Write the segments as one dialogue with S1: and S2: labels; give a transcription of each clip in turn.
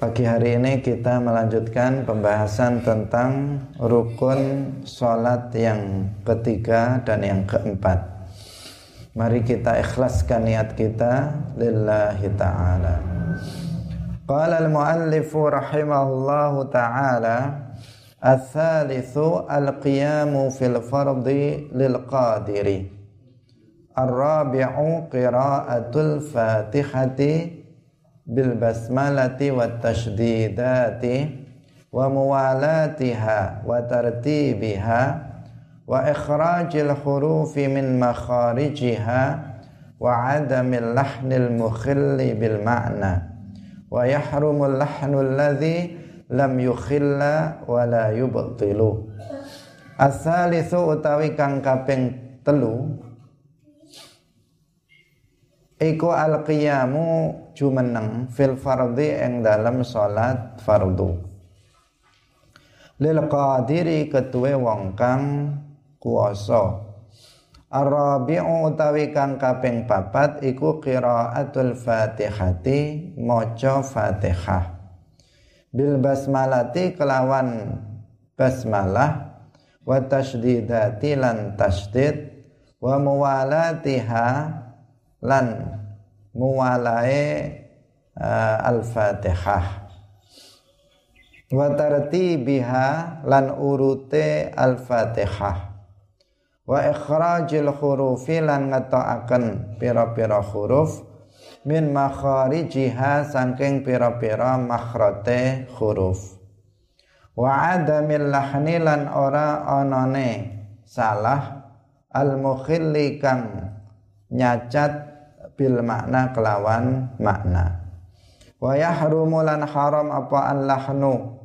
S1: Pagi hari ini kita melanjutkan pembahasan tentang rukun sholat yang ketiga dan yang keempat. Mari kita ikhlaskan niat kita lillahi ta'ala. Qala al-muallifu rahimahullahu ta'ala Al-thalithu al-qiyamu fil fardi lil qadiri Ar-rabi'u qira'atul fatihati bil basmalati wat tasydidati wa muwalatiha wa tartibiha wa ikhrajil hurufi min makharijiha wa adamil lahnil mukhilli bil ma'na wa yahrumul lahnu alladhi lam yukhilla wa la yubtilu asalisu utawi kang kaping telu iku al qiyamu jumeneng fil fardhi ing dalam salat fardu lil qadiri ketuwe wong kang kuwasa Arabi'u utawi kang kaping papat iku qiraatul Fatihati maca Fatihah. Bil basmalati kelawan basmalah wa tasydidati lan tasdid wa muwalatiha lan muwalae uh, al-Fatihah. Wa tartibiha lan urute al-Fatihah. Wa ikhrajil hurufi lan ngetokaken pira-pira huruf. Min makharijiha saking pira-pira makhrote huruf. Wa adamil lahni lan ora onone salah. Al mukhilli kang nyacat bil makna kelawan makna. Wa yahrumu lan haram apa lahnu?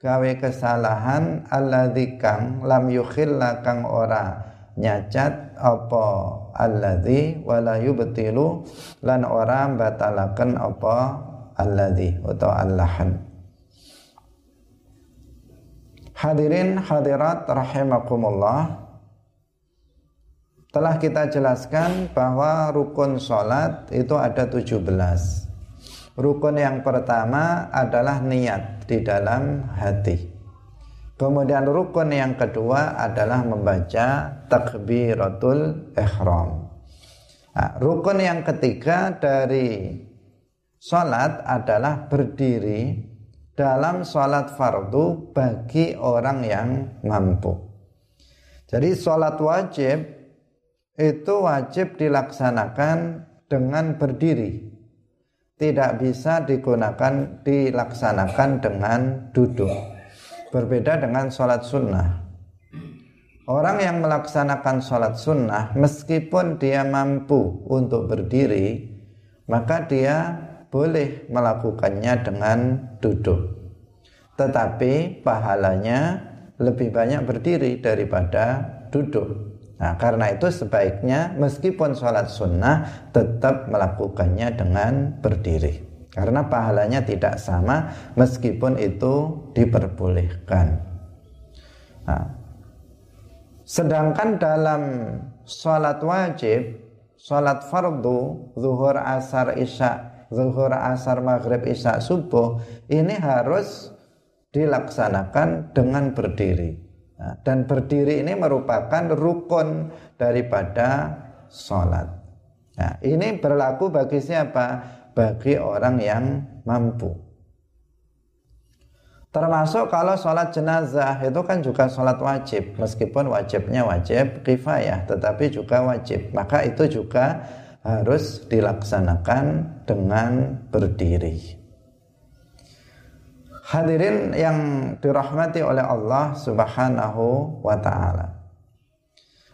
S1: Gawe kesalahan alladzi kang lam yukhilla kang ora nyacat apa alladzi wala yubtilu lan ora batalaken apa alladzi atau allahan Hadirin hadirat rahimakumullah telah kita jelaskan bahwa rukun sholat itu ada 17 Rukun yang pertama adalah niat di dalam hati. Kemudian rukun yang kedua adalah membaca takbiratul ihram. Nah, Rukun yang ketiga dari sholat adalah berdiri dalam sholat fardu bagi orang yang mampu. Jadi sholat wajib itu wajib dilaksanakan dengan berdiri. Tidak bisa digunakan dilaksanakan dengan duduk. Berbeda dengan sholat sunnah. Orang yang melaksanakan sholat sunnah meskipun dia mampu untuk berdiri, maka dia boleh melakukannya dengan duduk. Tetapi pahalanya lebih banyak berdiri daripada duduk. Nah, karena itu sebaiknya meskipun sholat sunnah tetap melakukannya dengan berdiri. Karena pahalanya tidak sama meskipun itu diperbolehkan. Nah, sedangkan dalam sholat wajib, sholat fardu, zuhur asar isya, zuhur asar maghrib isya subuh, ini harus dilaksanakan dengan berdiri. Nah, dan berdiri ini merupakan rukun daripada sholat. Nah, ini berlaku bagi siapa? Bagi orang yang mampu. Termasuk kalau sholat jenazah itu kan juga sholat wajib. Meskipun wajibnya wajib kifayah tetapi juga wajib. Maka itu juga harus dilaksanakan dengan berdiri. Hadirin yang dirahmati oleh Allah Subhanahu wa taala.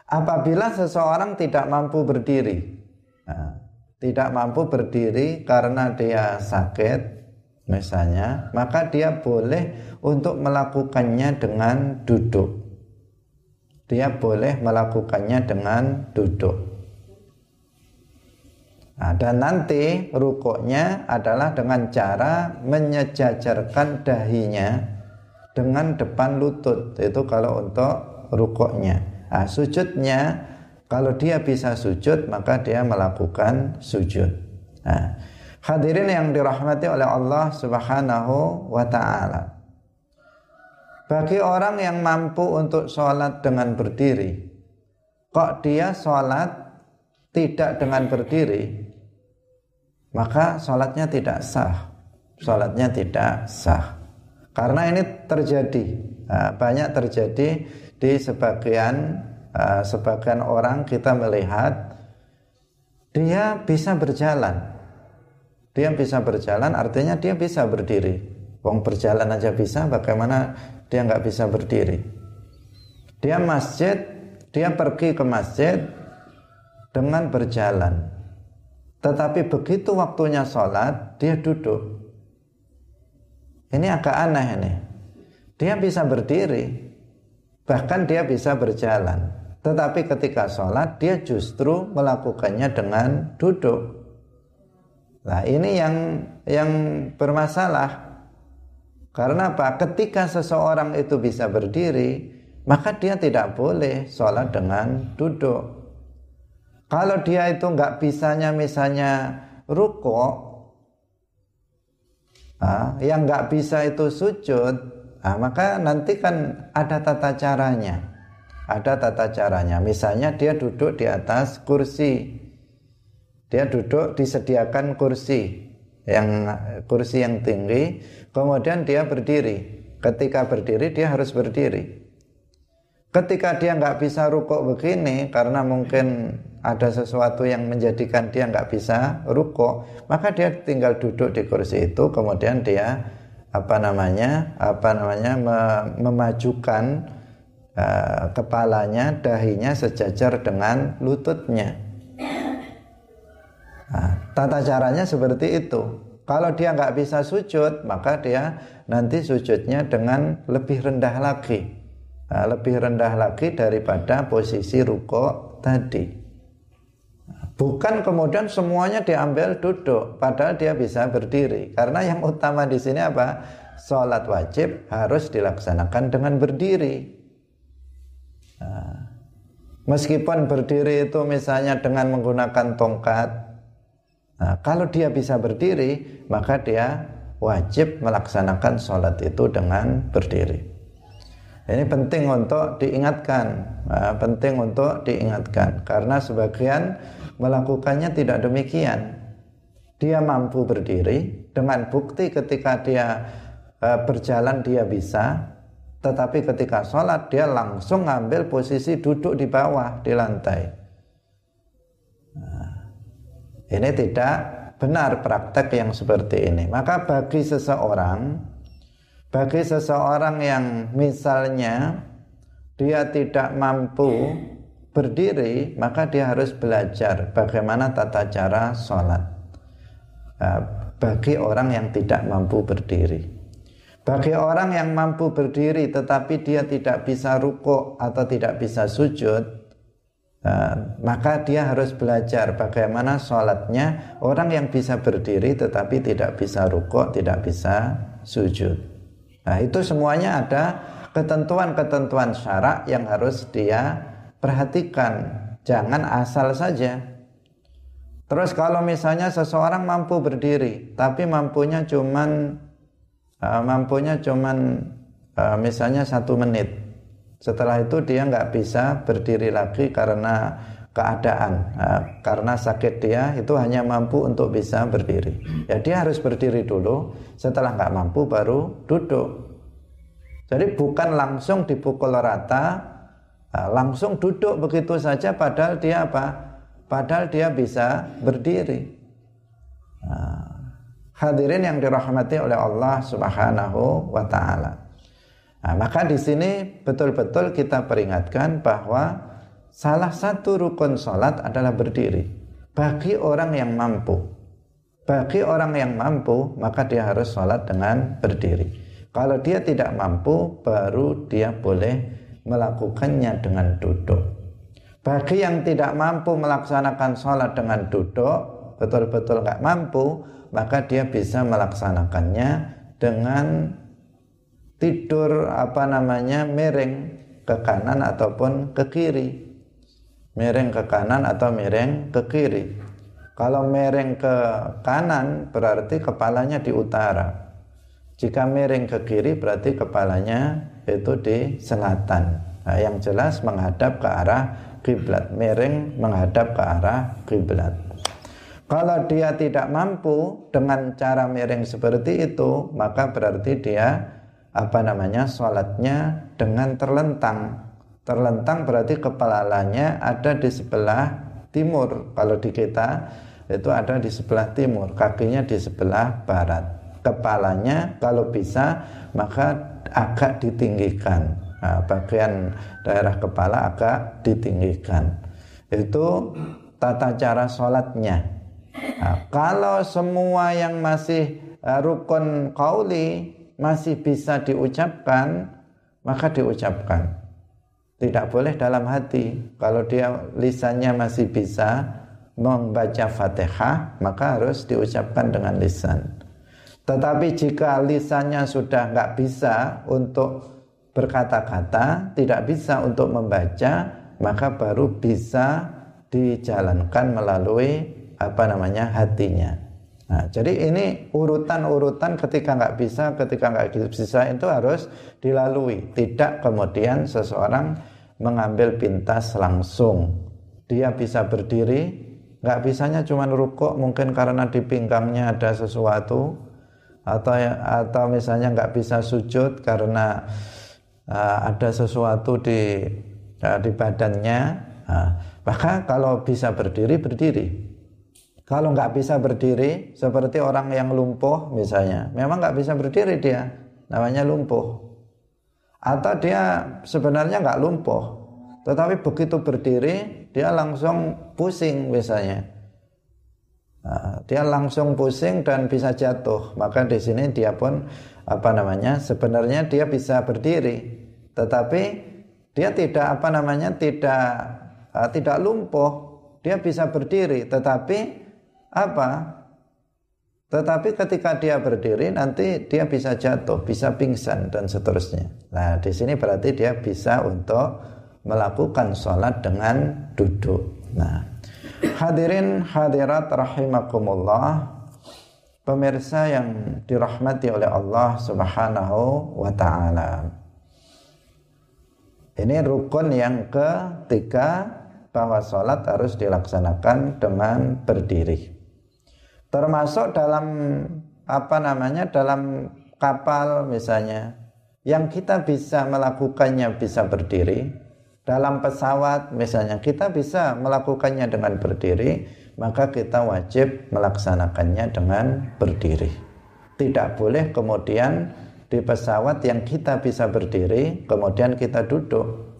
S1: Apabila seseorang tidak mampu berdiri, nah, tidak mampu berdiri karena dia sakit misalnya, maka dia boleh untuk melakukannya dengan duduk. Dia boleh melakukannya dengan duduk. Nah, dan nanti rukuknya adalah dengan cara menyejajarkan dahinya dengan depan lutut. Itu kalau untuk rukuknya. Nah, sujudnya kalau dia bisa sujud maka dia melakukan sujud. Nah, Hadirin yang dirahmati oleh Allah Subhanahu wa taala. Bagi orang yang mampu untuk sholat dengan berdiri, kok dia sholat tidak dengan berdiri, maka sholatnya tidak sah. Sholatnya tidak sah. Karena ini terjadi, banyak terjadi di sebagian sebagian orang kita melihat dia bisa berjalan. Dia bisa berjalan artinya dia bisa berdiri. Wong berjalan aja bisa, bagaimana dia nggak bisa berdiri. Dia masjid, dia pergi ke masjid dengan berjalan. Tetapi begitu waktunya sholat, dia duduk. Ini agak aneh ini. Dia bisa berdiri, bahkan dia bisa berjalan. Tetapi ketika sholat, dia justru melakukannya dengan duduk. Nah ini yang yang bermasalah karena apa? Ketika seseorang itu bisa berdiri, maka dia tidak boleh sholat dengan duduk. Kalau dia itu nggak bisanya misalnya ruko, ah, yang nggak bisa itu sujud, ah, maka nanti kan ada tata caranya. Ada tata caranya. Misalnya dia duduk di atas kursi, dia duduk disediakan kursi yang kursi yang tinggi Kemudian dia berdiri. Ketika berdiri dia harus berdiri. Ketika dia nggak bisa rukuk begini karena mungkin ada sesuatu yang menjadikan dia nggak bisa rukuk, maka dia tinggal duduk di kursi itu. Kemudian dia apa namanya apa namanya memajukan uh, kepalanya, dahinya sejajar dengan lututnya. Nah, tata caranya seperti itu. Kalau dia nggak bisa sujud, maka dia nanti sujudnya dengan lebih rendah lagi, nah, lebih rendah lagi daripada posisi ruko tadi. Bukan kemudian semuanya diambil duduk, padahal dia bisa berdiri. Karena yang utama di sini apa? Sholat wajib harus dilaksanakan dengan berdiri. Nah, meskipun berdiri itu misalnya dengan menggunakan tongkat, Nah, kalau dia bisa berdiri, maka dia wajib melaksanakan sholat itu dengan berdiri. Ini penting untuk diingatkan, nah, penting untuk diingatkan karena sebagian melakukannya tidak demikian. Dia mampu berdiri dengan bukti ketika dia uh, berjalan dia bisa, tetapi ketika sholat dia langsung ngambil posisi duduk di bawah di lantai. Ini tidak benar praktek yang seperti ini. Maka bagi seseorang, bagi seseorang yang misalnya dia tidak mampu berdiri, maka dia harus belajar bagaimana tata cara sholat. Nah, bagi orang yang tidak mampu berdiri. Bagi orang yang mampu berdiri tetapi dia tidak bisa ruko atau tidak bisa sujud, Uh, maka dia harus belajar bagaimana sholatnya orang yang bisa berdiri tetapi tidak bisa rukuk, tidak bisa sujud. Nah itu semuanya ada ketentuan-ketentuan syarak yang harus dia perhatikan. Jangan asal saja. Terus kalau misalnya seseorang mampu berdiri, tapi mampunya cuman uh, mampunya cuman uh, misalnya satu menit, setelah itu dia nggak bisa berdiri lagi karena keadaan, nah, karena sakit dia itu hanya mampu untuk bisa berdiri. Ya dia harus berdiri dulu, setelah nggak mampu baru duduk. Jadi bukan langsung dipukul rata, nah, langsung duduk begitu saja padahal dia apa? Padahal dia bisa berdiri. Nah, hadirin yang dirahmati oleh Allah Subhanahu wa taala. Nah, maka di sini betul-betul kita peringatkan bahwa salah satu rukun sholat adalah berdiri bagi orang yang mampu. Bagi orang yang mampu, maka dia harus sholat dengan berdiri. Kalau dia tidak mampu, baru dia boleh melakukannya dengan duduk. Bagi yang tidak mampu melaksanakan sholat dengan duduk, betul-betul nggak mampu, maka dia bisa melaksanakannya dengan tidur apa namanya miring ke kanan ataupun ke kiri miring ke kanan atau miring ke kiri Kalau miring ke kanan berarti kepalanya di utara. Jika miring ke kiri berarti kepalanya itu di selatan. Nah, yang jelas menghadap ke arah kiblat, miring menghadap ke arah kiblat. Kalau dia tidak mampu dengan cara miring seperti itu, maka berarti dia apa namanya? sholatnya dengan terlentang. Terlentang berarti kepalanya ada di sebelah timur. Kalau di kita itu ada di sebelah timur, kakinya di sebelah barat kepalanya kalau bisa maka agak ditinggikan. Nah, bagian daerah kepala agak ditinggikan. Itu tata cara sholatnya. Nah, kalau semua yang masih uh, rukun kauli masih bisa diucapkan maka diucapkan. Tidak boleh dalam hati. Kalau dia lisannya masih bisa membaca fatihah maka harus diucapkan dengan lisan tetapi jika lisannya sudah nggak bisa untuk berkata-kata, tidak bisa untuk membaca, maka baru bisa dijalankan melalui apa namanya hatinya. Nah, jadi ini urutan-urutan ketika nggak bisa, ketika nggak bisa itu harus dilalui. Tidak kemudian seseorang mengambil pintas langsung. Dia bisa berdiri, nggak bisanya cuma rukuk mungkin karena di pinggangnya ada sesuatu, atau atau misalnya nggak bisa sujud karena uh, ada sesuatu di uh, di badannya. Uh, maka kalau bisa berdiri berdiri. Kalau nggak bisa berdiri seperti orang yang lumpuh misalnya memang nggak bisa berdiri dia namanya lumpuh. Atau dia sebenarnya nggak lumpuh tetapi begitu berdiri dia langsung pusing misalnya Nah, dia langsung pusing dan bisa jatuh. Maka di sini dia pun apa namanya? Sebenarnya dia bisa berdiri, tetapi dia tidak apa namanya? tidak uh, tidak lumpuh. Dia bisa berdiri, tetapi apa? Tetapi ketika dia berdiri nanti dia bisa jatuh, bisa pingsan dan seterusnya. Nah, di sini berarti dia bisa untuk melakukan sholat dengan duduk. Nah, Hadirin hadirat rahimakumullah. Pemirsa yang dirahmati oleh Allah subhanahu wa ta'ala. Ini rukun yang ketiga Bahwa sholat harus dilaksanakan dengan berdiri. Termasuk dalam apa namanya dalam kapal misalnya yang kita bisa melakukannya bisa berdiri dalam pesawat misalnya kita bisa melakukannya dengan berdiri maka kita wajib melaksanakannya dengan berdiri. Tidak boleh kemudian di pesawat yang kita bisa berdiri kemudian kita duduk.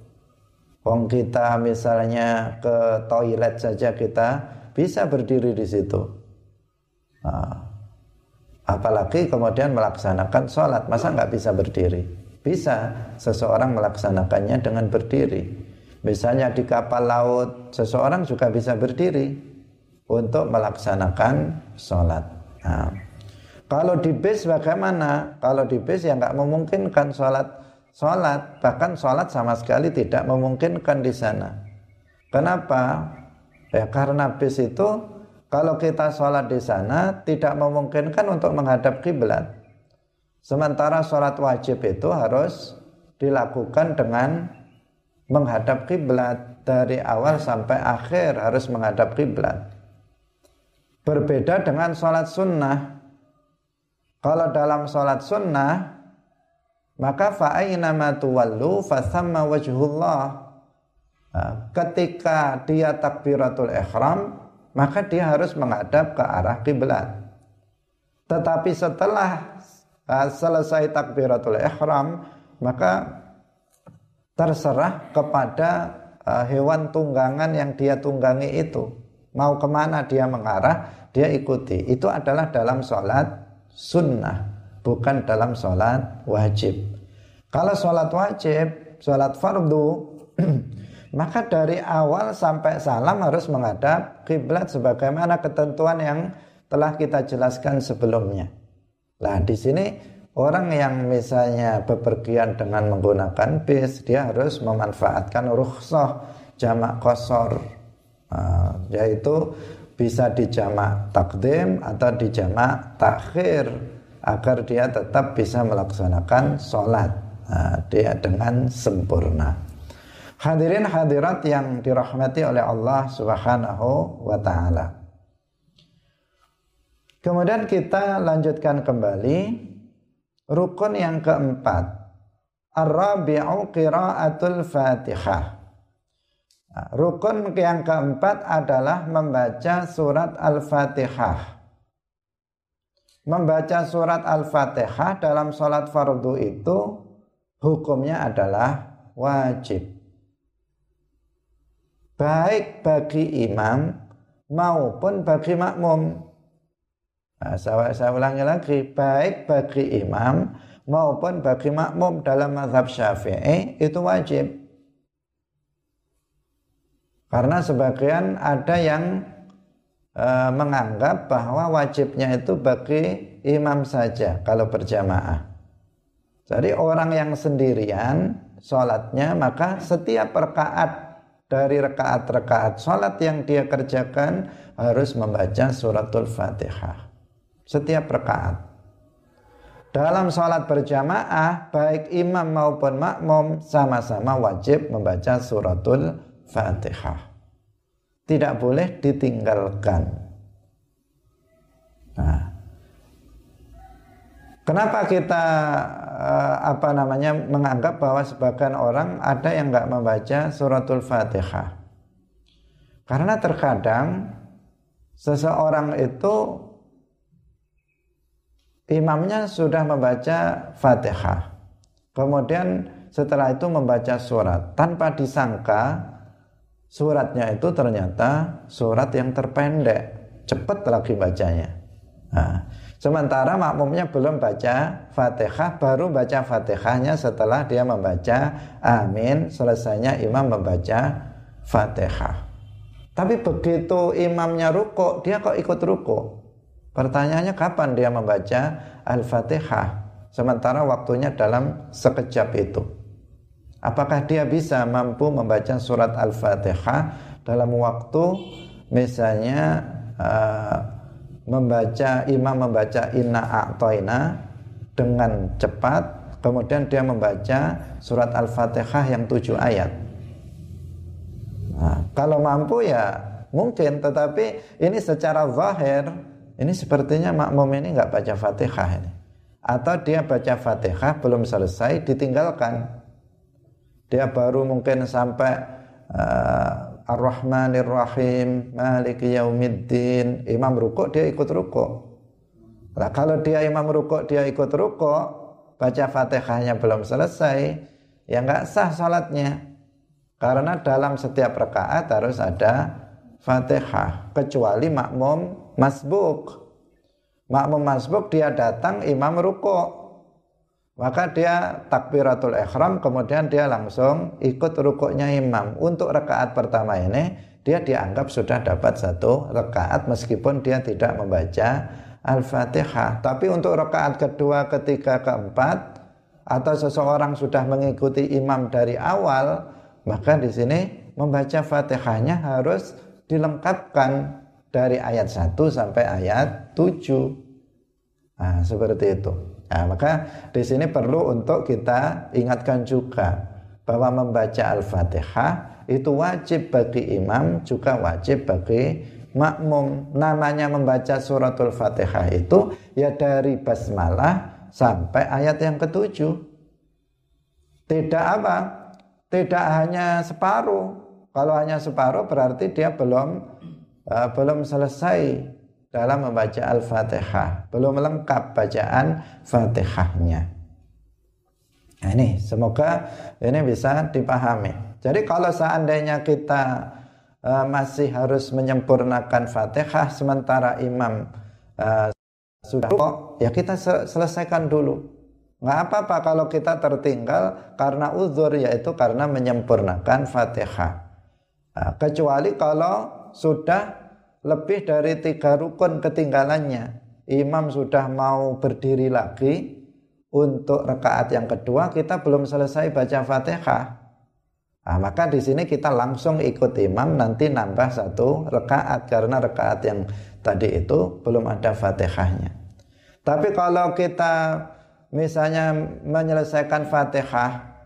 S1: Wong kita misalnya ke toilet saja kita bisa berdiri di situ. Nah, apalagi kemudian melaksanakan sholat masa nggak bisa berdiri bisa seseorang melaksanakannya dengan berdiri. Misalnya di kapal laut, seseorang juga bisa berdiri untuk melaksanakan sholat. Nah, kalau di bis bagaimana? Kalau di bis ya nggak memungkinkan sholat, sholat bahkan sholat sama sekali tidak memungkinkan di sana. Kenapa? Ya karena bis itu kalau kita sholat di sana tidak memungkinkan untuk menghadap kiblat. Sementara sholat wajib itu harus dilakukan dengan menghadap kiblat dari awal sampai akhir harus menghadap kiblat. Berbeda dengan sholat sunnah. Kalau dalam sholat sunnah maka fa'aina ma tuwallu wajhullah. Nah, ketika dia takbiratul ihram maka dia harus menghadap ke arah kiblat. Tetapi setelah selesai takbiratul ihram maka terserah kepada uh, hewan tunggangan yang dia tunggangi itu. Mau ke mana dia mengarah dia ikuti. Itu adalah dalam sholat sunnah bukan dalam sholat wajib. Kalau sholat wajib sholat fardu maka dari awal sampai salam harus menghadap kiblat sebagaimana ketentuan yang telah kita jelaskan sebelumnya Nah, di sini orang yang misalnya bepergian dengan menggunakan bis, dia harus memanfaatkan rukhsah jamak kosor, uh, yaitu bisa dijamak takdim atau dijamak takhir agar dia tetap bisa melaksanakan sholat nah, dia dengan sempurna. Hadirin hadirat yang dirahmati oleh Allah Subhanahu wa taala. Kemudian kita lanjutkan kembali rukun yang keempat. Ar-rabi'u qiraatul Fatihah. Nah, rukun yang keempat adalah membaca surat Al-Fatihah. Membaca surat Al-Fatihah dalam sholat fardu itu hukumnya adalah wajib. Baik bagi imam maupun bagi makmum. Nah, saya, saya ulangi lagi, baik bagi imam maupun bagi makmum dalam mazhab syafi'i itu wajib. Karena sebagian ada yang e, menganggap bahwa wajibnya itu bagi imam saja kalau berjamaah. Jadi orang yang sendirian sholatnya maka setiap rekaat dari rekaat-rekaat sholat yang dia kerjakan harus membaca suratul fatihah. Setiap rekaat. Dalam sholat berjamaah baik imam maupun makmum sama-sama wajib membaca suratul Fatihah. Tidak boleh ditinggalkan. Nah, kenapa kita uh, apa namanya menganggap bahwa sebagian orang ada yang nggak membaca suratul Fatihah? Karena terkadang seseorang itu imamnya sudah membaca Fatihah. Kemudian setelah itu membaca surat tanpa disangka suratnya itu ternyata surat yang terpendek, cepat lagi bacanya. Nah, sementara makmumnya belum baca Fatihah, baru baca Fatihahnya setelah dia membaca amin, selesainya imam membaca Fatihah. Tapi begitu imamnya ruko, dia kok ikut ruko? Pertanyaannya kapan dia membaca Al-Fatihah? Sementara waktunya dalam sekejap itu. Apakah dia bisa mampu membaca surat Al-Fatihah dalam waktu misalnya uh, membaca imam membaca inna a'toina dengan cepat kemudian dia membaca surat Al-Fatihah yang tujuh ayat. Nah, kalau mampu ya mungkin tetapi ini secara zahir ini sepertinya makmum ini nggak baca Fatihah ini. Atau dia baca Fatihah belum selesai ditinggalkan dia baru mungkin sampai uh, Ar-Rahmanir Rahim, Maliki Yaumiddin, imam rukuk dia ikut rukuk. Nah, kalau dia imam rukuk dia ikut rukuk, baca Fatihahnya belum selesai, ya nggak sah salatnya. Karena dalam setiap rakaat harus ada Fatihah, kecuali makmum masbuk. Makmum masbuk dia datang imam rukuk maka dia takbiratul ihram kemudian dia langsung ikut rukuknya imam. Untuk rekaat pertama ini dia dianggap sudah dapat satu rekaat meskipun dia tidak membaca al-fatihah. Tapi untuk rekaat kedua ketiga keempat atau seseorang sudah mengikuti imam dari awal maka di sini membaca fatihahnya harus dilengkapkan dari ayat 1 sampai ayat 7 nah seperti itu Nah, maka di sini perlu untuk kita ingatkan juga bahwa membaca Al-Fatihah itu wajib bagi imam juga wajib bagi makmum. Namanya membaca suratul Fatihah itu ya dari basmalah sampai ayat yang ketujuh. Tidak apa? Tidak hanya separuh. Kalau hanya separuh berarti dia belum uh, belum selesai dalam membaca Al-Fatihah. Belum lengkap bacaan Fatihahnya. Nah ini semoga ini bisa dipahami. Jadi kalau seandainya kita uh, masih harus menyempurnakan Fatihah sementara imam uh, sudah kok, ya kita selesaikan dulu. Nggak apa-apa kalau kita tertinggal karena uzur yaitu karena menyempurnakan Fatihah. Nah, kecuali kalau sudah lebih dari tiga rukun ketinggalannya. Imam sudah mau berdiri lagi untuk rekaat yang kedua kita belum selesai baca Fatihah. Nah, maka di sini kita langsung ikut imam nanti nambah satu rekaat karena rekaat yang tadi itu belum ada fatihahnya. Tapi kalau kita misalnya menyelesaikan fatihah,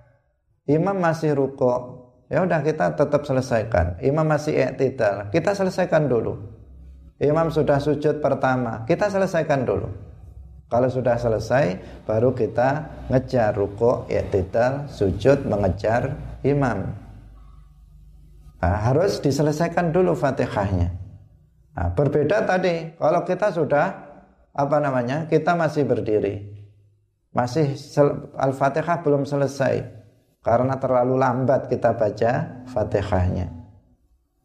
S1: imam masih ruko, ya udah kita tetap selesaikan. Imam masih i'tidal, kita selesaikan dulu. Imam sudah sujud pertama, kita selesaikan dulu. Kalau sudah selesai, baru kita ngejar ruko, i'tidal, sujud, mengejar imam. Nah, harus diselesaikan dulu Fatihahnya. Nah, berbeda tadi, kalau kita sudah apa namanya? Kita masih berdiri. Masih Al-Fatihah belum selesai karena terlalu lambat kita baca Fatihahnya.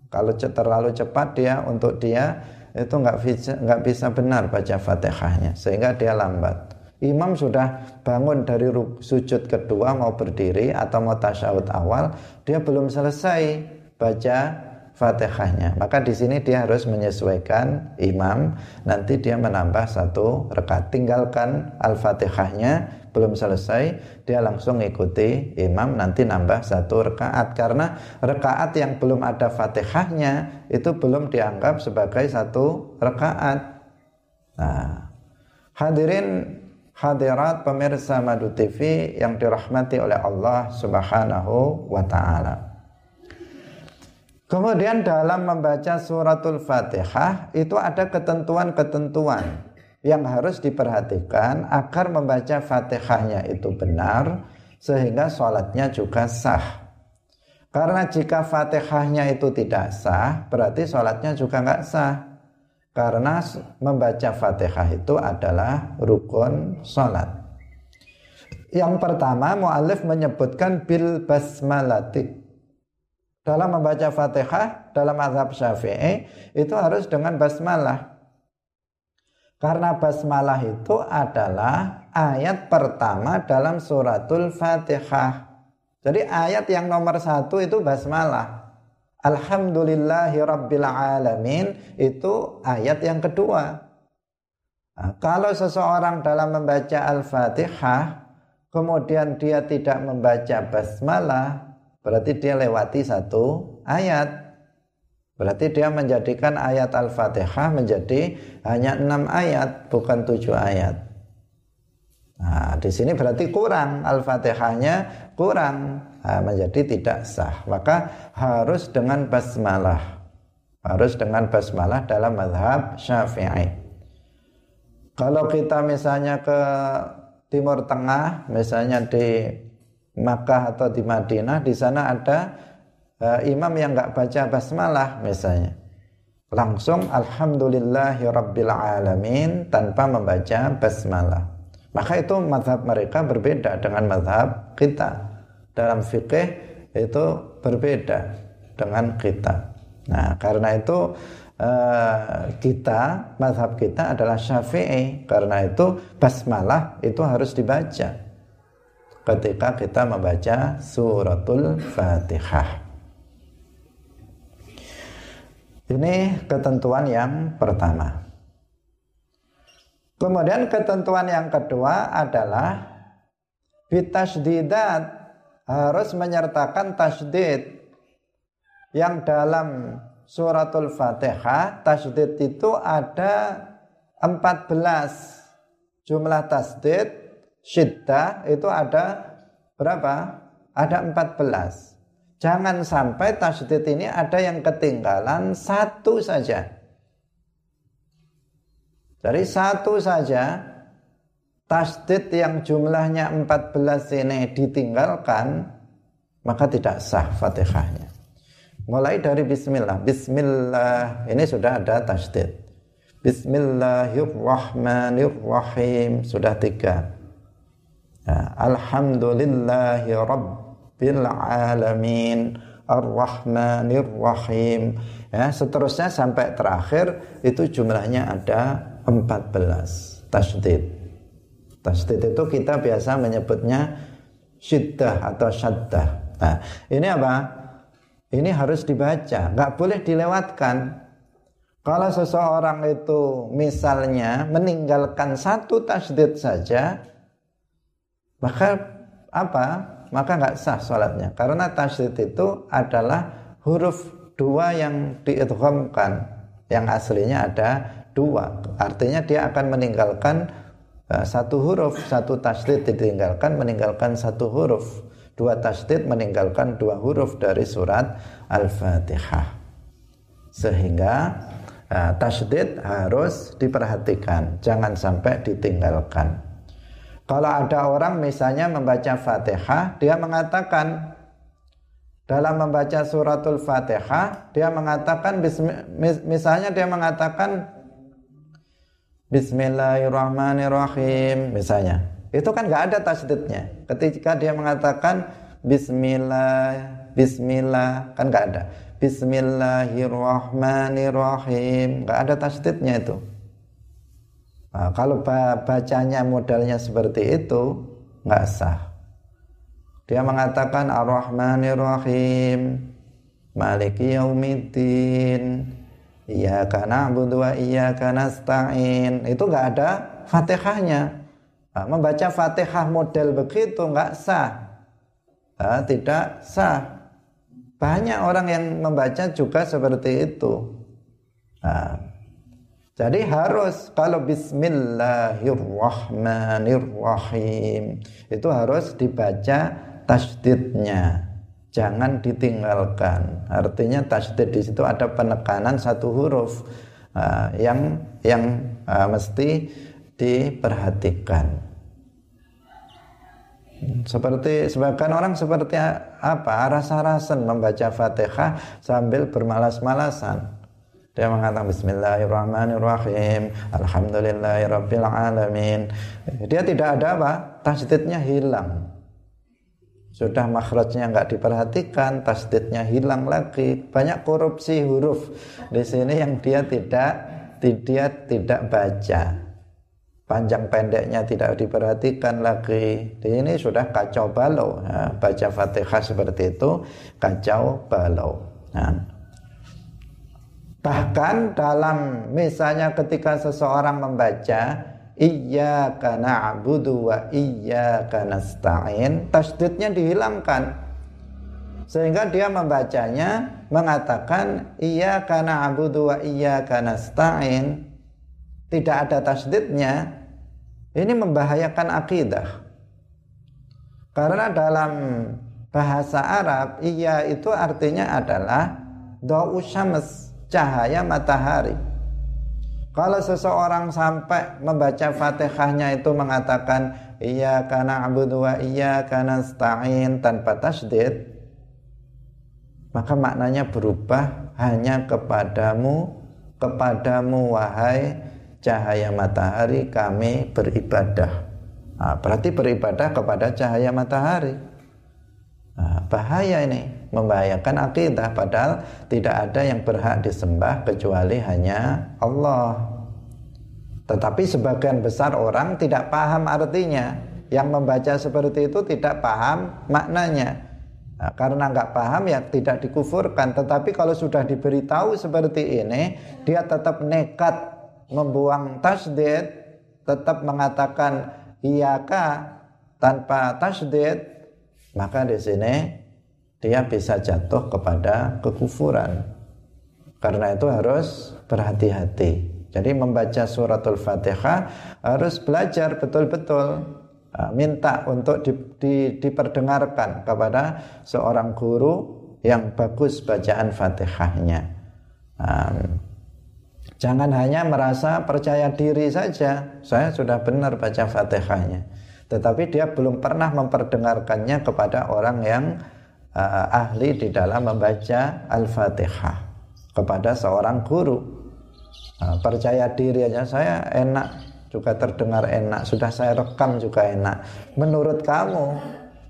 S1: Kalau terlalu cepat dia untuk dia itu nggak bisa bisa benar baca Fatihahnya sehingga dia lambat imam sudah bangun dari sujud kedua mau berdiri atau mau tasyahud awal, dia belum selesai baca Fatihahnya. Maka di sini dia harus menyesuaikan imam, nanti dia menambah satu rekat. Tinggalkan Al-Fatihahnya belum selesai, dia langsung ikuti imam nanti nambah satu rekaat karena rekaat yang belum ada Fatihahnya itu belum dianggap sebagai satu rekaat. Nah, hadirin hadirat pemirsa Madu TV yang dirahmati oleh Allah Subhanahu wa taala. Kemudian dalam membaca suratul Fatihah itu ada ketentuan-ketentuan yang harus diperhatikan agar membaca Fatihahnya itu benar sehingga sholatnya juga sah. Karena jika Fatihahnya itu tidak sah, berarti sholatnya juga nggak sah. Karena membaca Fatihah itu adalah rukun salat. Yang pertama mu'alif menyebutkan bil basmalati. Dalam membaca Fatihah dalam azhab Syafi'i itu harus dengan basmalah. Karena basmalah itu adalah ayat pertama dalam suratul Fatihah. Jadi ayat yang nomor satu itu basmalah. Alhamdulillahi Rabbil Alamin itu ayat yang kedua. Nah, kalau seseorang dalam membaca Al-Fatihah kemudian dia tidak membaca basmalah berarti dia lewati satu ayat. Berarti dia menjadikan ayat Al-Fatihah menjadi hanya enam ayat bukan tujuh ayat. Nah, di sini berarti kurang Al-Fatihahnya kurang nah, menjadi tidak sah. Maka harus dengan basmalah. Harus dengan basmalah dalam madhab syafi'i. Kalau kita misalnya ke Timur Tengah, misalnya di Makkah atau di Madinah, di sana ada uh, imam yang nggak baca basmalah misalnya. Langsung Alhamdulillahi Alamin tanpa membaca basmalah. Maka itu madhab mereka berbeda dengan madhab kita dalam fikih itu berbeda dengan kita. Nah, karena itu uh, kita, mazhab kita adalah syafi'i. Karena itu basmalah itu harus dibaca ketika kita membaca suratul fatihah. Ini ketentuan yang pertama. Kemudian ketentuan yang kedua adalah bitasdidat harus menyertakan tasdid yang dalam suratul fatihah tasdid itu ada 14 jumlah tasdid syiddah itu ada berapa? ada 14 jangan sampai tasdid ini ada yang ketinggalan satu saja dari satu saja tasdid yang jumlahnya 14 ini ditinggalkan maka tidak sah Fatihahnya. Mulai dari bismillah. Bismillah ini sudah ada tasdid. Bismillahirrahmanirrahim sudah tiga. Alhamdulillahi rabbil alamin Ar-Rahmanir-Rahim ya, Seterusnya sampai terakhir Itu jumlahnya ada 14 Tasdid Tasdid itu kita biasa menyebutnya syiddah atau syaddah. Nah, ini apa? Ini harus dibaca, nggak boleh dilewatkan. Kalau seseorang itu misalnya meninggalkan satu tasdid saja, maka apa? Maka nggak sah sholatnya. Karena tasdid itu adalah huruf dua yang diidghamkan. Yang aslinya ada dua. Artinya dia akan meninggalkan uh, satu huruf satu tasdid ditinggalkan meninggalkan satu huruf. Dua tasdid meninggalkan dua huruf dari surat al-fatihah. Sehingga uh, tasdid harus diperhatikan. Jangan sampai ditinggalkan kalau ada orang misalnya membaca fatihah dia mengatakan dalam membaca suratul Fatihah dia mengatakan misalnya dia mengatakan Bismillahirrahmanirrahim misalnya. Itu kan nggak ada tasdidnya. Ketika dia mengatakan Bismillah Bismillah kan nggak ada. Bismillahirrahmanirrahim nggak ada tasdidnya itu nah, kalau bacanya modalnya seperti itu nggak sah dia mengatakan Ar-Rahmanir Rahim, Maliki Yaumiddin, Iyyaka na'budu wa iyyaka nasta'in. Itu enggak ada Fatihahnya. Nah, membaca Fatihah model begitu enggak sah. Nah, tidak sah. Banyak orang yang membaca juga seperti itu. Nah, jadi harus kalau Bismillahirrahmanirrahim itu harus dibaca tasdidnya. Jangan ditinggalkan. Artinya tasdid di situ ada penekanan satu huruf uh, yang yang uh, mesti diperhatikan. Seperti sebagian orang seperti apa rasa-rasan membaca Fatihah sambil bermalas-malasan dia mengatakan Bismillahirrahmanirrahim. Alhamdulillahirabbil alamin. Dia tidak ada apa? Tasdidnya hilang. Sudah makhrajnya nggak diperhatikan, tasdidnya hilang lagi, banyak korupsi huruf di sini yang dia tidak dia tidak baca, panjang pendeknya tidak diperhatikan lagi. Di ini sudah kacau balau, ya, baca fatihah seperti itu kacau balau. Nah, bahkan dalam misalnya ketika seseorang membaca iyyaka na'budu wa iyyaka nasta'in tasdidnya dihilangkan. Sehingga dia membacanya mengatakan iyyaka na'budu wa iyyaka nasta'in. Tidak ada tasdidnya. Ini membahayakan akidah. Karena dalam bahasa Arab iya itu artinya adalah do'u syams cahaya matahari kalau seseorang sampai membaca Fatihahnya itu mengatakan iya karena abudu wa iya karena stain tanpa tasdid maka maknanya berubah hanya kepadamu kepadamu wahai cahaya matahari kami beribadah. Nah, berarti beribadah kepada cahaya matahari. Nah, bahaya ini, membahayakan akidah padahal tidak ada yang berhak disembah kecuali hanya Allah. Tetapi sebagian besar orang tidak paham artinya. Yang membaca seperti itu tidak paham maknanya. Nah, karena nggak paham ya tidak dikufurkan. Tetapi kalau sudah diberitahu seperti ini, dia tetap nekat membuang tasdid, tetap mengatakan iyaka tanpa tasdid, maka di sini dia bisa jatuh kepada kekufuran. Karena itu harus berhati-hati. Jadi membaca suratul Fatihah harus belajar betul-betul ah, minta untuk di, di, diperdengarkan kepada seorang guru yang bagus bacaan Fatihahnya. Um, jangan hanya merasa percaya diri saja, saya sudah benar baca Fatihahnya tetapi dia belum pernah memperdengarkannya kepada orang yang uh, ahli di dalam membaca Al-Fatihah kepada seorang guru. Uh, percaya diri aja saya enak juga terdengar enak, sudah saya rekam juga enak. Menurut kamu,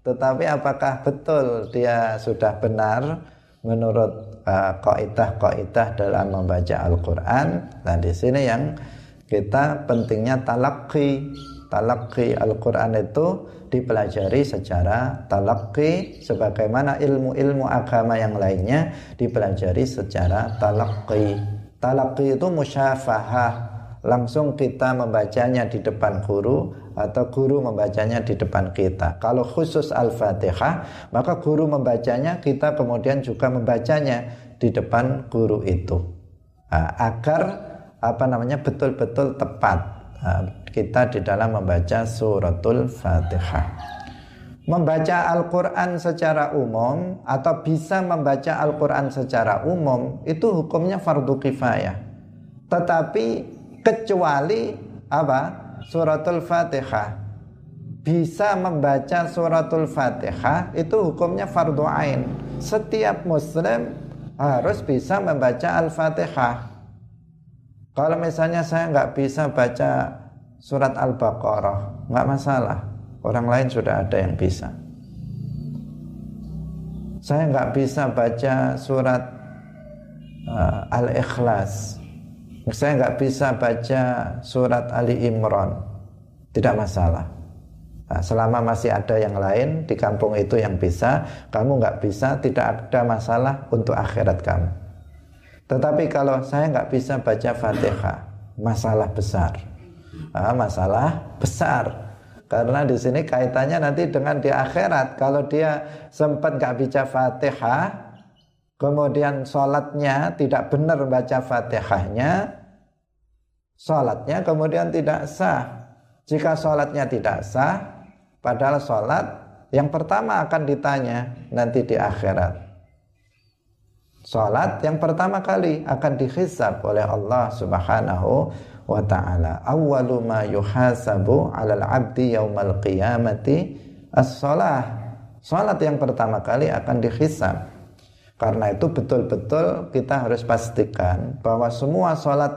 S1: tetapi apakah betul dia sudah benar menurut uh, kaidah-kaidah dalam membaca Al-Qur'an? Nah, di sini yang kita pentingnya talaki talaki Al-Quran itu dipelajari secara talaki sebagaimana ilmu-ilmu agama yang lainnya dipelajari secara talaki talaki itu musyafahah langsung kita membacanya di depan guru atau guru membacanya di depan kita. Kalau khusus Al-Fatihah, maka guru membacanya, kita kemudian juga membacanya di depan guru itu. Nah, agar apa namanya betul-betul tepat nah, kita di dalam membaca suratul Fatihah. Membaca Al-Quran secara umum atau bisa membaca Al-Quran secara umum itu hukumnya fardu kifayah. Tetapi kecuali apa? Suratul Fatihah. Bisa membaca suratul Fatihah itu hukumnya fardu ain. Setiap muslim harus bisa membaca Al-Fatihah. Kalau misalnya saya nggak bisa baca surat Al-Baqarah, nggak masalah Orang lain sudah ada yang bisa. Saya nggak bisa baca surat uh, Al-Ikhlas. Saya nggak bisa baca surat Ali Imran. Tidak masalah. Nah, selama masih ada yang lain di kampung itu yang bisa, kamu nggak bisa, tidak ada masalah untuk akhirat kamu. Tetapi kalau saya nggak bisa baca Fatihah, masalah besar. Nah, masalah besar karena di sini kaitannya nanti dengan di akhirat. Kalau dia sempat nggak baca Fatihah, kemudian sholatnya tidak benar baca Fatihahnya, sholatnya kemudian tidak sah. Jika sholatnya tidak sah, padahal sholat yang pertama akan ditanya nanti di akhirat. Sholat yang pertama kali akan dihisab oleh Allah Subhanahu wa ta'ala. Awwalu ma yuhasabu 'alal 'abdi yaumal qiyamati as-shalah salat yang pertama kali akan dihisab. Karena itu betul-betul kita harus pastikan bahwa semua salat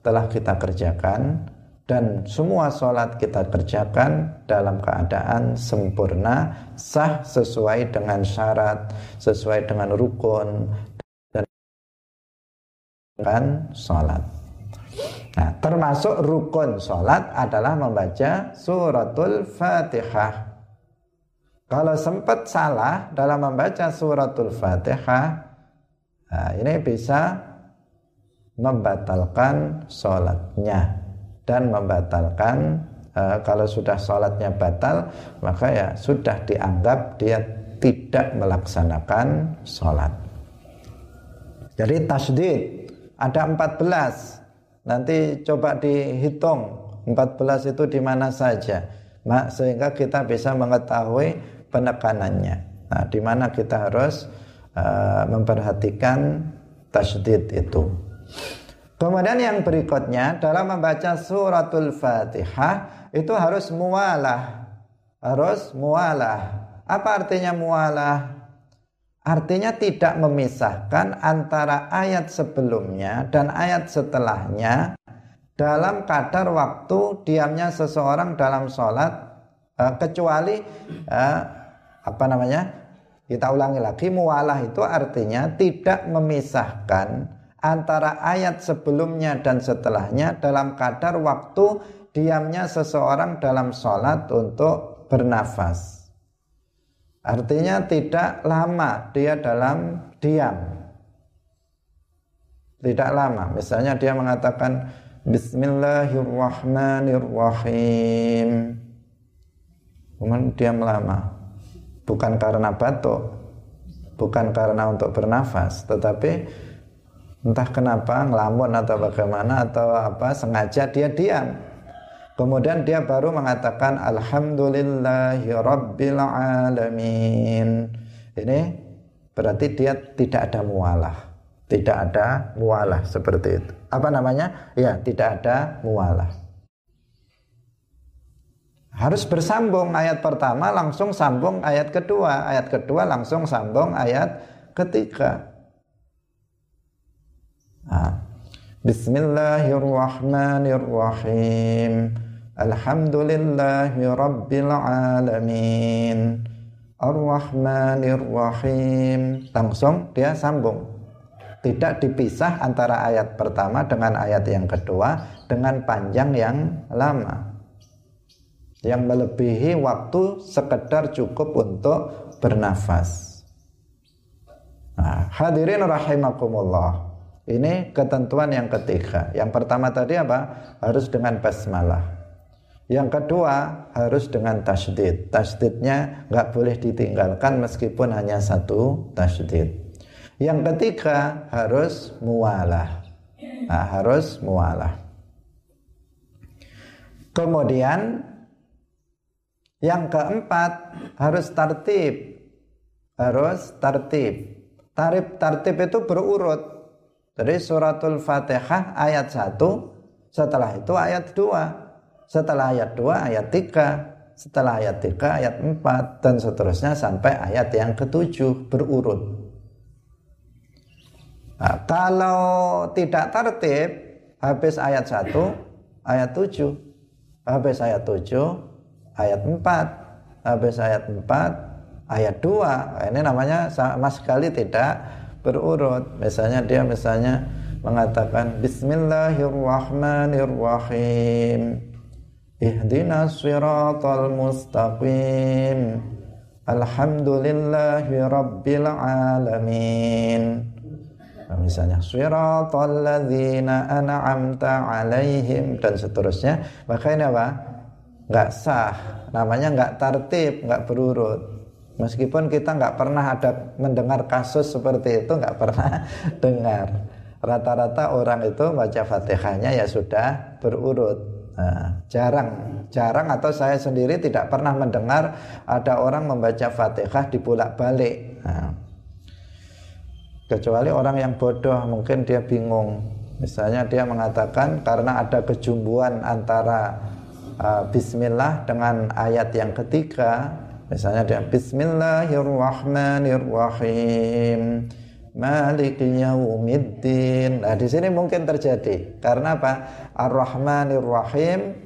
S1: telah kita kerjakan dan semua sholat kita kerjakan dalam keadaan sempurna, sah sesuai dengan syarat, sesuai dengan rukun dan sholat. Nah, termasuk rukun sholat adalah membaca suratul fatihah. Kalau sempat salah dalam membaca suratul fatihah, nah ini bisa membatalkan sholatnya dan membatalkan uh, kalau sudah sholatnya batal maka ya sudah dianggap dia tidak melaksanakan sholat. Jadi tasdid ada 14 Nanti coba dihitung 14 itu di mana saja. Nah, sehingga kita bisa mengetahui penekanannya. Nah, di mana kita harus uh, memperhatikan tasdid itu. Kemudian yang berikutnya dalam membaca suratul Fatihah itu harus mualah. Harus mualah. Apa artinya mualah? Artinya tidak memisahkan antara ayat sebelumnya dan ayat setelahnya dalam kadar waktu diamnya seseorang dalam sholat uh, kecuali uh, apa namanya kita ulangi lagi mualah itu artinya tidak memisahkan antara ayat sebelumnya dan setelahnya dalam kadar waktu diamnya seseorang dalam sholat untuk bernafas. Artinya tidak lama dia dalam diam. Tidak lama. Misalnya dia mengatakan Bismillahirrahmanirrahim. Kemudian diam lama. Bukan karena batuk, bukan karena untuk bernafas, tetapi entah kenapa ngelamun atau bagaimana atau apa sengaja dia diam Kemudian dia baru mengatakan Alhamdulillahi Rabbil Alamin. Ini berarti dia tidak ada mualah. Tidak ada mualah seperti itu. Apa namanya? Ya, tidak ada mualah. Harus bersambung ayat pertama langsung sambung ayat kedua, ayat kedua langsung sambung ayat ketiga. Nah. Bismillahirrahmanirrahim. Alhamdulillahi Rabbil Alamin. Ar-Rahmanir Rahim Langsung dia sambung. Tidak dipisah antara ayat pertama dengan ayat yang kedua Dengan panjang yang lama. Yang melebihi waktu sekedar cukup untuk bernafas. Nah, Hadirin rahimakumullah. Ini ketentuan yang ketiga. Yang pertama tadi apa? Harus dengan basmalah Yang kedua harus dengan tasdid. Tasdidnya nggak boleh ditinggalkan meskipun hanya satu tasdid. Yang ketiga harus mualah. Nah, harus mualah. Kemudian yang keempat harus tartib. Harus tartib. Tarif tartib itu berurut. Dari suratul Fatihah ayat 1, setelah itu ayat 2 setelah ayat 2 ayat 3 setelah ayat 3 ayat 4 dan seterusnya sampai ayat yang ketujuh berurut. Nah, kalau tidak tertib habis ayat 1 ayat 7 habis ayat 7 ayat 4 habis ayat 4 ayat 2 nah, ini namanya sama sekali tidak berurut. Misalnya dia misalnya mengatakan Bismillahirrahmanirrahim Ihdina siratal mustaqim Alhamdulillahi rabbil alamin nah, Misalnya Siratal ladzina an'amta alaihim Dan seterusnya Maka ini apa? Nggak sah Namanya nggak tertib, nggak berurut Meskipun kita nggak pernah ada mendengar kasus seperti itu nggak pernah dengar. Rata-rata orang itu baca fatihahnya ya sudah berurut. Nah, jarang, jarang atau saya sendiri tidak pernah mendengar ada orang membaca Fatihah dibulak-balik. Nah, kecuali orang yang bodoh, mungkin dia bingung. Misalnya dia mengatakan karena ada kejumbuan antara uh, Bismillah dengan ayat yang ketiga, misalnya dia Bismillahirrahmanirrahim. Malik yaumiddin. Nah, di sini mungkin terjadi karena apa? Ar-Rahmanir Rahim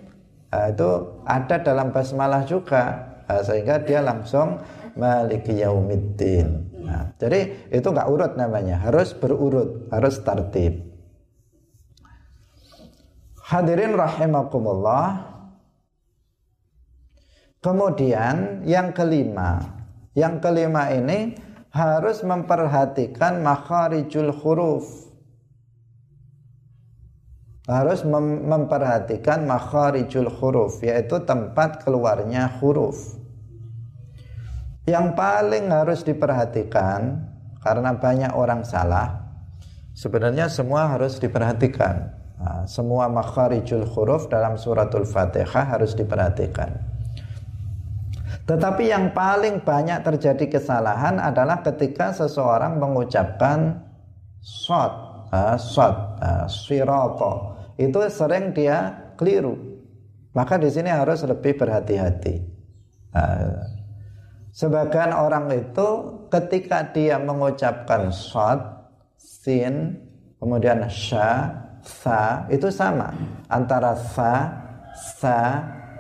S1: nah, itu ada dalam basmalah juga. Nah, sehingga dia langsung Malik yaumiddin. Nah, jadi itu nggak urut namanya, harus berurut, harus tertib. Hadirin rahimakumullah. Kemudian yang kelima, yang kelima ini harus memperhatikan makharijul huruf. Harus mem memperhatikan makharijul huruf yaitu tempat keluarnya huruf. Yang paling harus diperhatikan karena banyak orang salah sebenarnya semua harus diperhatikan. Nah, semua makharijul huruf dalam suratul fatihah harus diperhatikan tetapi yang paling banyak terjadi kesalahan adalah ketika seseorang mengucapkan shot, uh, shot, uh, Itu sering dia keliru. Maka di sini harus lebih berhati-hati. Sebagian orang itu ketika dia mengucapkan shot, sin, kemudian sha, sa, itu sama antara sa, sa,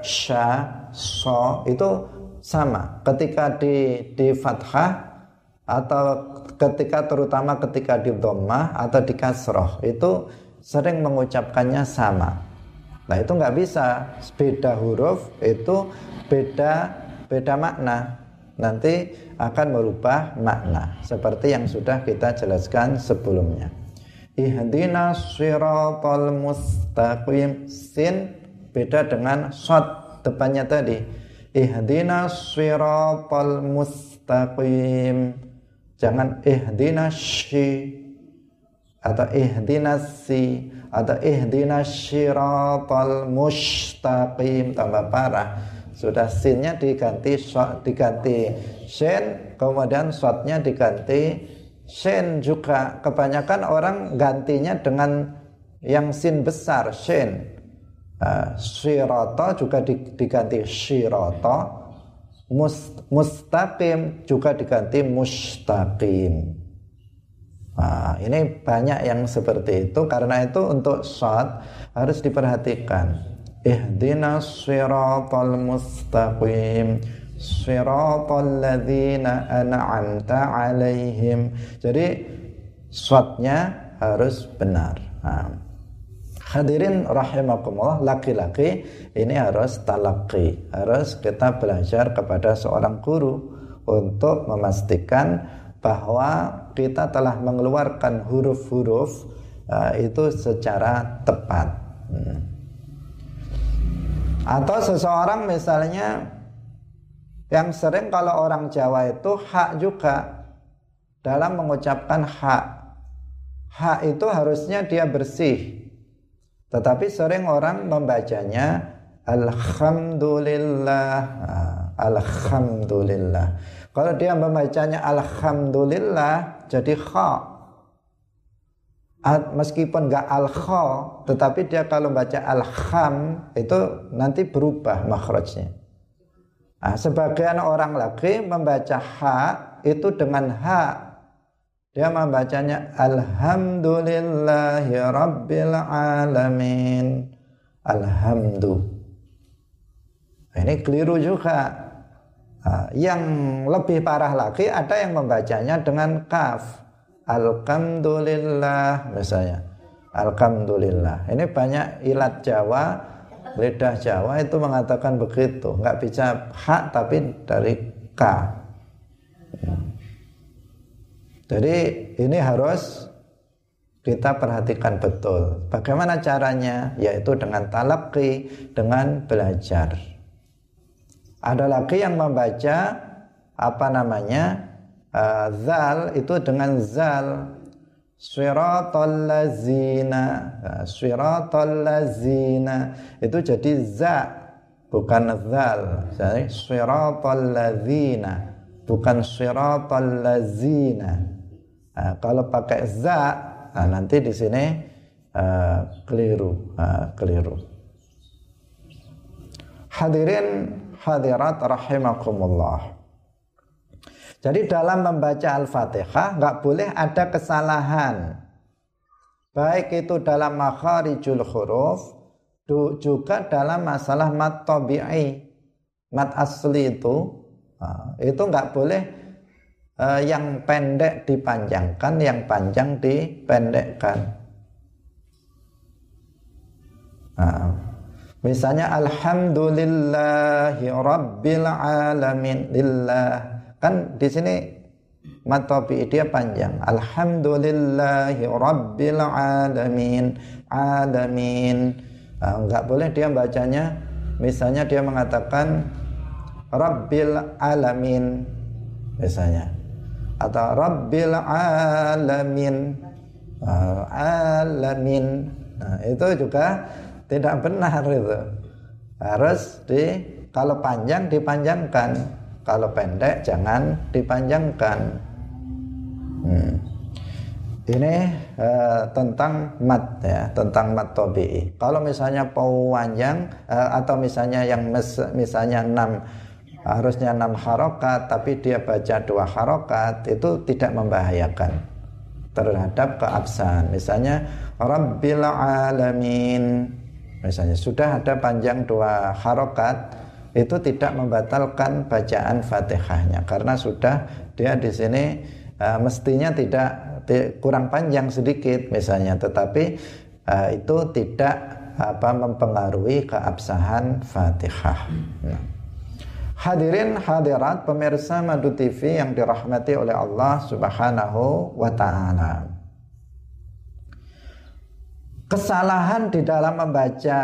S1: sha, so itu sama. Ketika di di fathah atau ketika terutama ketika di dhammah atau di kasroh itu sering mengucapkannya sama. Nah itu nggak bisa. Beda huruf itu beda beda makna. Nanti akan merubah makna seperti yang sudah kita jelaskan sebelumnya. Ihdina siratal mustaqim. Sin beda dengan shot depannya tadi ihdina siratal mustaqim. Jangan ihdina shi atau ihdina si atau ihdina siratal mustaqim. Tambah parah. Sudah sinnya diganti diganti sin kemudian shotnya diganti sin juga. Kebanyakan orang gantinya dengan yang sin besar sin Uh, juga diganti syirata must, mustaqim juga diganti mustaqim. Nah, ini banyak yang seperti itu. Karena itu untuk shot harus diperhatikan. Ihdinas syiratal mustaqim. Syiratal ladzina an'amta alaihim. Jadi shotnya harus benar. Nah, Hadirin rahimakumullah laki-laki ini harus talaki harus kita belajar kepada seorang guru untuk memastikan bahwa kita telah mengeluarkan huruf-huruf uh, itu secara tepat. Hmm. Atau seseorang misalnya yang sering kalau orang Jawa itu hak juga dalam mengucapkan hak. Hak itu harusnya dia bersih. Tetapi sering orang membacanya Alhamdulillah. Alhamdulillah. Kalau dia membacanya Alhamdulillah jadi kha. Meskipun nggak al kha, tetapi dia kalau baca alham itu nanti berubah makhrajnya. Nah, sebagian orang lagi membaca ha itu dengan ha. Dia membacanya Alhamdulillahi Rabbil Alamin. Alhamdulillah. Ini keliru juga. Ah, yang lebih parah lagi ada yang membacanya dengan kaf. Alhamdulillah misalnya. Alhamdulillah. Ini banyak ilat Jawa, lidah Jawa itu mengatakan begitu. Nggak bisa hak tapi dari k. Jadi ini harus kita perhatikan betul. Bagaimana caranya? Yaitu dengan talaki, dengan belajar. Ada lagi yang membaca apa namanya? Uh, zal itu dengan zal. Swiratal lazina. Swiratal lazina. Itu jadi za Bukan zal. Swiratal lazina. Bukan swiratal lazina nah, Kalau pakai za nah, Nanti di sini uh, Keliru uh, Keliru Hadirin hadirat rahimakumullah. Jadi dalam membaca Al-Fatihah nggak boleh ada kesalahan. Baik itu dalam makharijul huruf juga dalam masalah mat tabi'i. Mat asli itu itu nggak boleh uh, yang pendek dipanjangkan, yang panjang dipendekkan. Nah, Misalnya alhamdulillahi rabbil alamin lillah. Kan di sini matobi dia panjang. Alhamdulillahi rabbil alamin alamin. Nah, enggak boleh dia bacanya misalnya dia mengatakan rabbil alamin misalnya atau rabbil alamin. Uh, alamin. Nah, itu juga tidak benar itu. Harus di kalau panjang dipanjangkan. Kalau pendek jangan dipanjangkan. Hmm. ini uh, tentang mat ya tentang mat tobi kalau misalnya panjang uh, atau misalnya yang mes, misalnya enam harusnya enam harokat tapi dia baca dua harokat itu tidak membahayakan terhadap keabsahan misalnya Rabbil alamin misalnya sudah ada panjang dua harokat itu tidak membatalkan bacaan fatihahnya karena sudah dia di sini uh, mestinya tidak kurang panjang sedikit misalnya tetapi uh, itu tidak apa mempengaruhi keabsahan fatihah. Nah. Hadirin hadirat pemirsa Madu TV yang dirahmati oleh Allah Subhanahu wa taala. Kesalahan di dalam membaca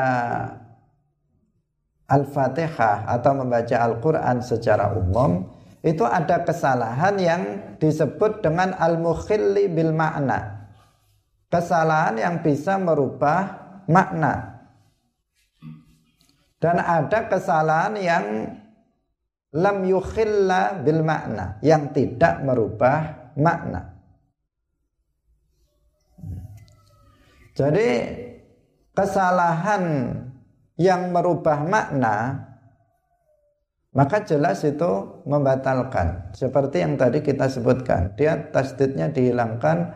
S1: Al-Fatihah atau membaca Al-Quran secara umum itu ada kesalahan yang disebut dengan al-mukhilli bil makna. Kesalahan yang bisa merubah makna. Dan ada kesalahan yang lam yukhilla bil makna yang tidak merubah makna Jadi kesalahan yang merubah makna maka jelas itu membatalkan. Seperti yang tadi kita sebutkan, dia tasdidnya dihilangkan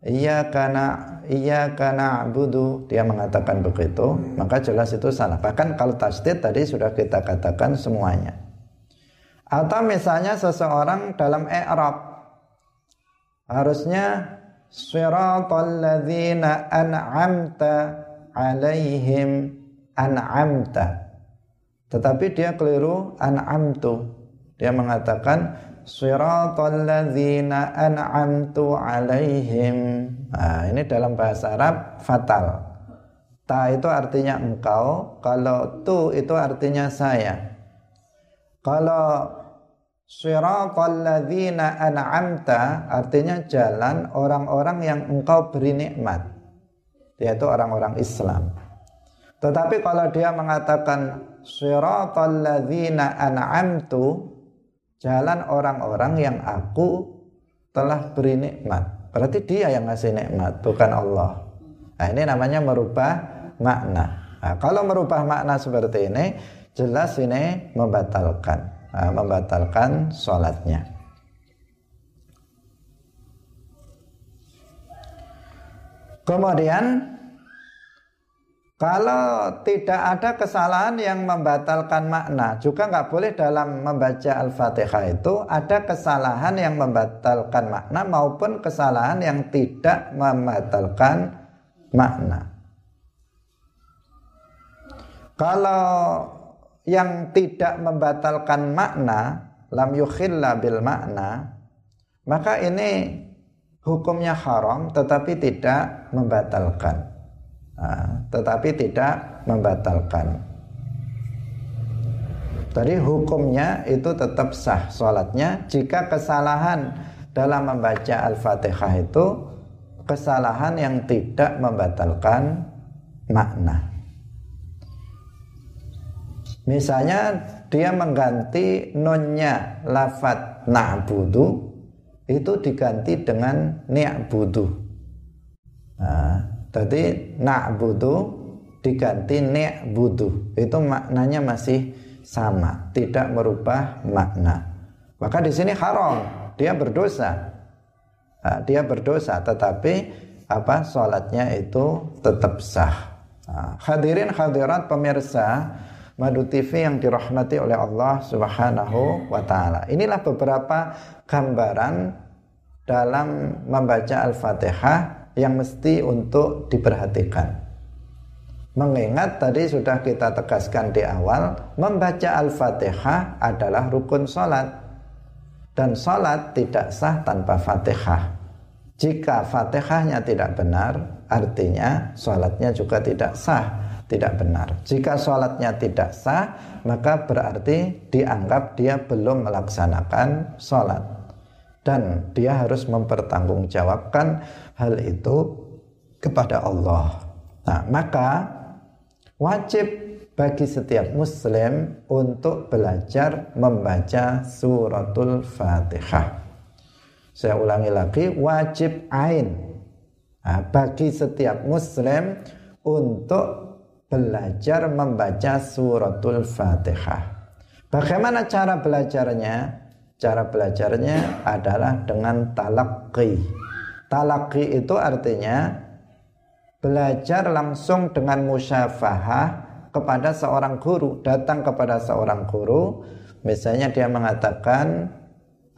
S1: iya karena iya karena budu dia mengatakan begitu, maka jelas itu salah. Bahkan kalau tasdid tadi sudah kita katakan semuanya. Atau misalnya seseorang dalam i'rab. Harusnya siratal ladzina an'amta alaihim an'amta. Tetapi dia keliru an'amtu. Dia mengatakan siratal ladzina an'amtu alaihim. Nah, ini dalam bahasa Arab fatal. Ta itu artinya engkau, kalau tu itu artinya saya. Kalau Siratal ladzina an'amta artinya jalan orang-orang yang engkau beri nikmat. Yaitu orang-orang Islam. Tetapi kalau dia mengatakan siratal ladzina an'amtu jalan orang-orang yang aku telah beri nikmat. Berarti dia yang ngasih nikmat, bukan Allah. Nah, ini namanya merubah makna. Nah, kalau merubah makna seperti ini, jelas ini membatalkan uh, membatalkan sholatnya. Kemudian kalau tidak ada kesalahan yang membatalkan makna, juga nggak boleh dalam membaca Al-Fatihah itu ada kesalahan yang membatalkan makna maupun kesalahan yang tidak membatalkan makna. Kalau yang tidak membatalkan makna lam yukhilla bil makna maka ini hukumnya haram tetapi tidak membatalkan. Nah, tetapi tidak membatalkan. Tadi hukumnya itu tetap sah sholatnya jika kesalahan dalam membaca Al-Fatihah itu kesalahan yang tidak membatalkan makna. Misalnya dia mengganti nonnya lafat na'budu itu diganti dengan ni'budu. Nah, jadi na'budu diganti ni'budu. Itu maknanya masih sama, tidak merubah makna. Maka di sini haram, dia berdosa. Nah, dia berdosa tetapi apa sholatnya itu tetap sah. Nah, hadirin hadirat pemirsa Madu TV yang dirahmati oleh Allah Subhanahu wa taala. Inilah beberapa gambaran dalam membaca Al-Fatihah yang mesti untuk diperhatikan. Mengingat tadi sudah kita tegaskan di awal, membaca Al-Fatihah adalah rukun salat. Dan salat tidak sah tanpa Fatihah. Jika Fatihahnya tidak benar, artinya salatnya juga tidak sah tidak benar. Jika sholatnya tidak sah, maka berarti dianggap dia belum melaksanakan sholat. Dan dia harus mempertanggungjawabkan hal itu kepada Allah. Nah, maka wajib bagi setiap muslim untuk belajar membaca suratul Fatihah. Saya ulangi lagi, wajib ain. Nah, bagi setiap muslim untuk belajar membaca suratul Fatihah. Bagaimana cara belajarnya? Cara belajarnya adalah dengan talaqi. Talaqi itu artinya belajar langsung dengan musyafahah kepada seorang guru, datang kepada seorang guru, misalnya dia mengatakan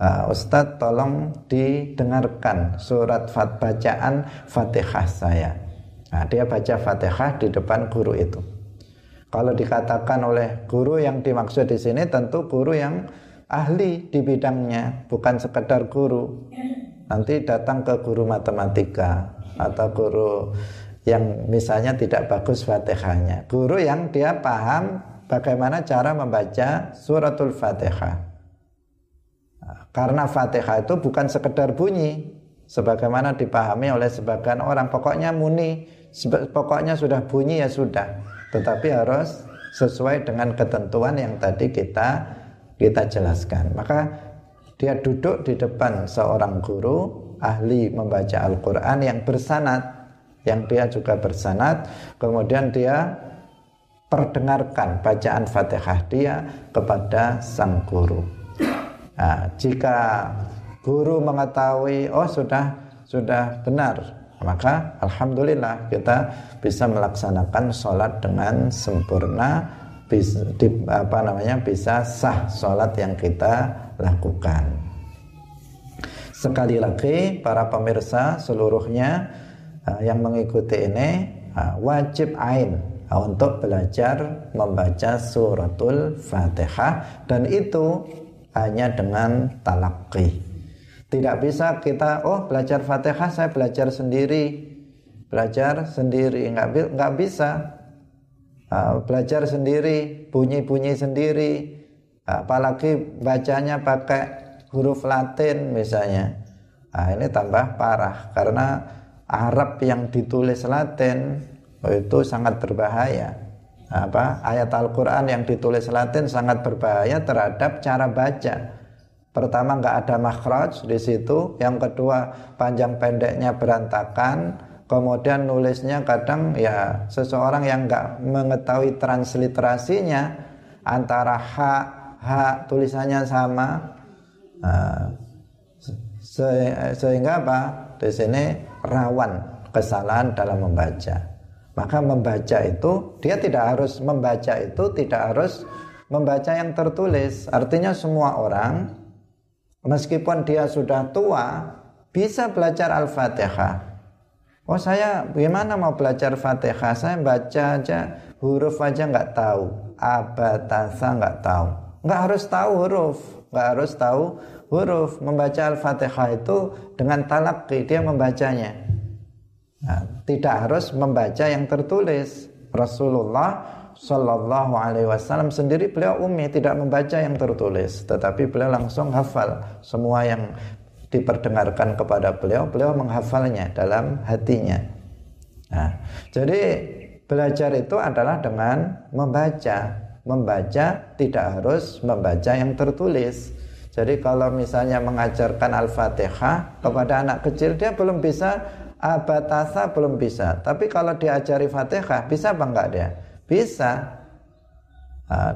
S1: uh, Ustadz tolong didengarkan surat fat bacaan Fatihah saya. Nah, dia baca Fatihah di depan guru itu. Kalau dikatakan oleh guru yang dimaksud di sini tentu guru yang ahli di bidangnya, bukan sekedar guru. Nanti datang ke guru matematika atau guru yang misalnya tidak bagus Fatihahnya. Guru yang dia paham bagaimana cara membaca suratul Fatihah. Nah, karena Fatihah itu bukan sekedar bunyi, sebagaimana dipahami oleh sebagian orang. Pokoknya muni, pokoknya sudah bunyi ya sudah. Tetapi harus sesuai dengan ketentuan yang tadi kita kita jelaskan. Maka dia duduk di depan seorang guru ahli membaca Al-Quran yang bersanat yang dia juga bersanat. Kemudian dia perdengarkan bacaan Fatihah dia kepada sang guru. Nah, jika guru mengetahui oh sudah sudah benar maka alhamdulillah kita bisa melaksanakan sholat dengan sempurna bisa, di, apa namanya bisa sah sholat yang kita lakukan. Sekali lagi para pemirsa seluruhnya uh, yang mengikuti ini uh, wajib ain uh, untuk belajar membaca suratul fatihah. Dan itu hanya dengan talaqi tidak bisa kita, oh belajar Fatihah saya belajar sendiri. belajar sendiri. Nggak nggak bisa. Uh, belajar sendiri bunyi-bunyi sendiri. Apalagi bacanya pakai huruf Latin misalnya. Nah, ini tambah parah karena Arab yang ditulis Latin itu sangat berbahaya. Apa ayat Al-Quran yang ditulis Latin sangat berbahaya terhadap cara baca pertama nggak ada makhraj di situ. Yang kedua panjang pendeknya berantakan. Kemudian nulisnya kadang ya seseorang yang nggak mengetahui transliterasinya antara hak hak tulisannya sama. Nah, se sehingga apa? Di sini rawan kesalahan dalam membaca. Maka membaca itu dia tidak harus membaca itu tidak harus membaca yang tertulis. Artinya semua orang meskipun dia sudah tua bisa belajar al-fatihah Oh saya gimana mau belajar Fatihah? Saya baca aja huruf aja nggak tahu, abatasa nggak tahu. Nggak harus tahu huruf, nggak harus tahu huruf. Membaca Al-Fatihah itu dengan talaki dia membacanya. Nah, tidak harus membaca yang tertulis. Rasulullah Shallallahu Alaihi Wasallam sendiri beliau umi tidak membaca yang tertulis, tetapi beliau langsung hafal semua yang diperdengarkan kepada beliau, beliau menghafalnya dalam hatinya. Nah, jadi belajar itu adalah dengan membaca. Membaca tidak harus membaca yang tertulis. Jadi kalau misalnya mengajarkan Al-Fatihah kepada anak kecil dia belum bisa abatasa belum bisa. Tapi kalau diajari Fatihah bisa apa enggak dia? Bisa.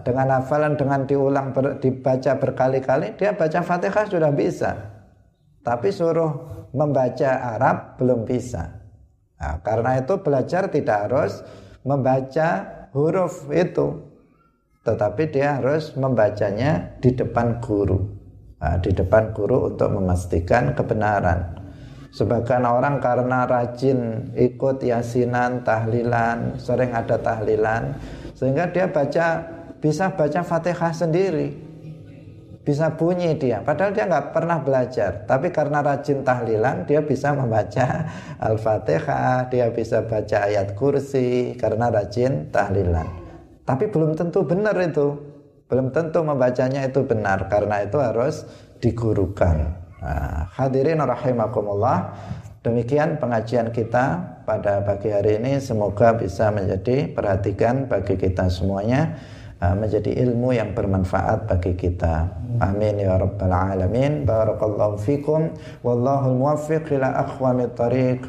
S1: Dengan hafalan dengan diulang ber, dibaca berkali-kali dia baca Fatihah sudah bisa tapi suruh membaca Arab belum bisa. Nah, karena itu belajar tidak harus membaca huruf itu, tetapi dia harus membacanya di depan guru. Nah, di depan guru untuk memastikan kebenaran. Sebagian orang karena rajin ikut yasinan, tahlilan, sering ada tahlilan, sehingga dia baca bisa baca Fatihah sendiri. Bisa bunyi dia. Padahal dia nggak pernah belajar. Tapi karena rajin tahlilan dia bisa membaca al-fatihah dia bisa baca ayat kursi karena rajin tahlilan. Tapi belum tentu benar itu. Belum tentu membacanya itu benar. Karena itu harus digurukan nah, hadirin rahimakumullah demikian pengajian kita pada pagi hari ini semoga bisa menjadi perhatikan bagi kita semuanya Ah, menjadi ilmu yang bermanfaat bagi kita. Amin ya rabbal alamin. Barakallahu fikum wallahu muwaffiq ila aqwamit thariq.